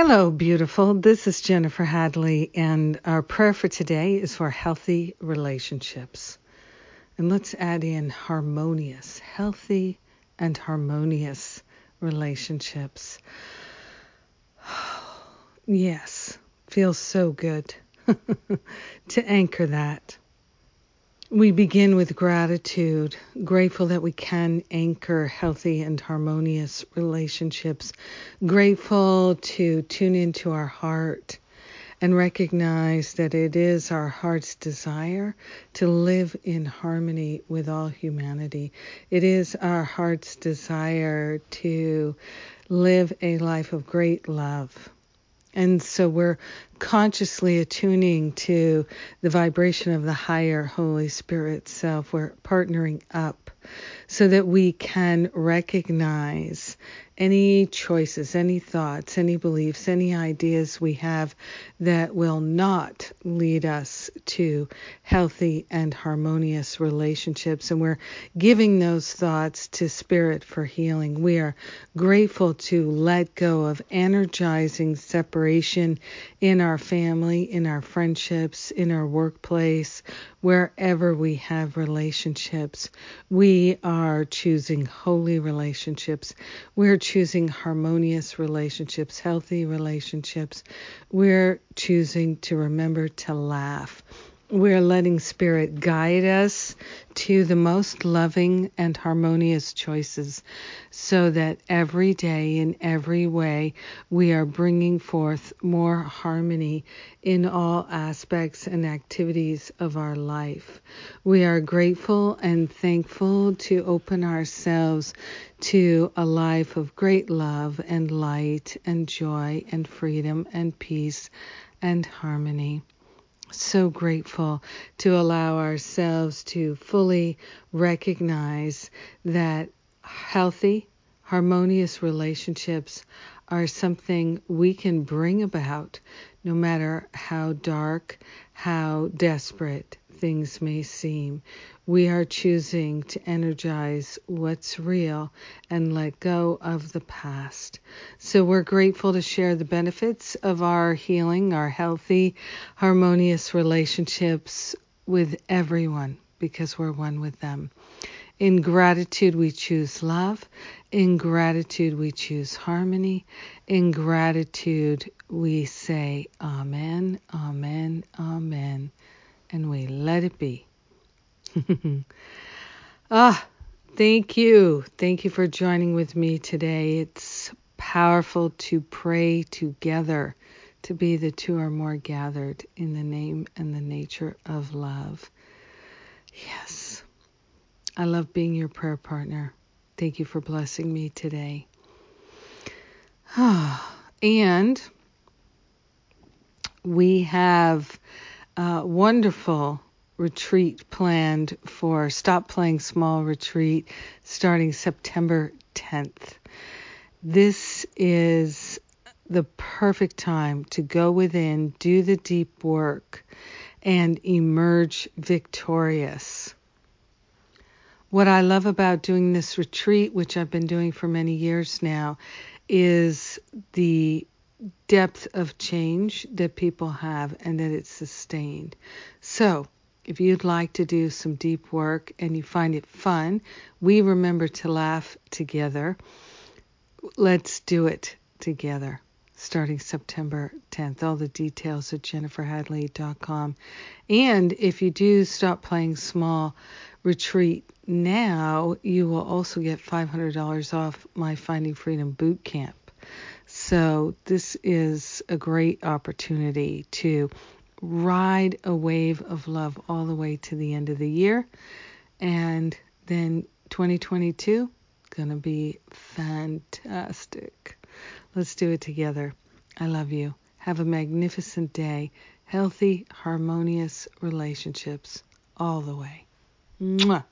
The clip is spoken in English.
Hello, beautiful. This is Jennifer Hadley, and our prayer for today is for healthy relationships. And let's add in harmonious, healthy, and harmonious relationships. yes, feels so good to anchor that. We begin with gratitude, grateful that we can anchor healthy and harmonious relationships, grateful to tune into our heart and recognize that it is our heart's desire to live in harmony with all humanity. It is our heart's desire to live a life of great love and so we're consciously attuning to the vibration of the higher Holy Spirit self. We're partnering up so that we can recognize any choices, any thoughts, any beliefs, any ideas we have that will not lead us to healthy and harmonious relationships. And we're giving those thoughts to Spirit for healing. We are grateful to let go of energizing separation in our family, in our friendships, in our workplace, wherever we have relationships. We are choosing holy relationships. We're choosing harmonious relationships, healthy relationships. We're choosing to remember to laugh. We're letting Spirit guide us to the most loving and harmonious choices so that every day, in every way, we are bringing forth more harmony in all aspects and activities of our life. We are grateful and thankful to open ourselves to a life of great love and light and joy and freedom and peace and harmony so grateful to allow ourselves to fully recognize that healthy, harmonious relationships are something we can bring about no matter how dark, how desperate things may seem. We are choosing to energize what's real and let go of the past. So we're grateful to share the benefits of our healing, our healthy, harmonious relationships with everyone because we're one with them. In gratitude, we choose love. In gratitude, we choose harmony. In gratitude, we say Amen, Amen, Amen, and we let it be. ah, thank you. Thank you for joining with me today. It's powerful to pray together, to be the two or more gathered in the name and the nature of love. Yes. I love being your prayer partner. Thank you for blessing me today. and we have a wonderful retreat planned for Stop Playing Small retreat starting September 10th. This is the perfect time to go within, do the deep work, and emerge victorious. What I love about doing this retreat, which I've been doing for many years now, is the depth of change that people have and that it's sustained. So, if you'd like to do some deep work and you find it fun, we remember to laugh together. Let's do it together starting September 10th. All the details at jenniferhadley.com. And if you do stop playing small retreat now, you will also get $500 off my Finding Freedom boot camp. So this is a great opportunity to ride a wave of love all the way to the end of the year. And then 2022 going to be fantastic. Let's do it together. I love you. Have a magnificent day. Healthy, harmonious relationships all the way. うん、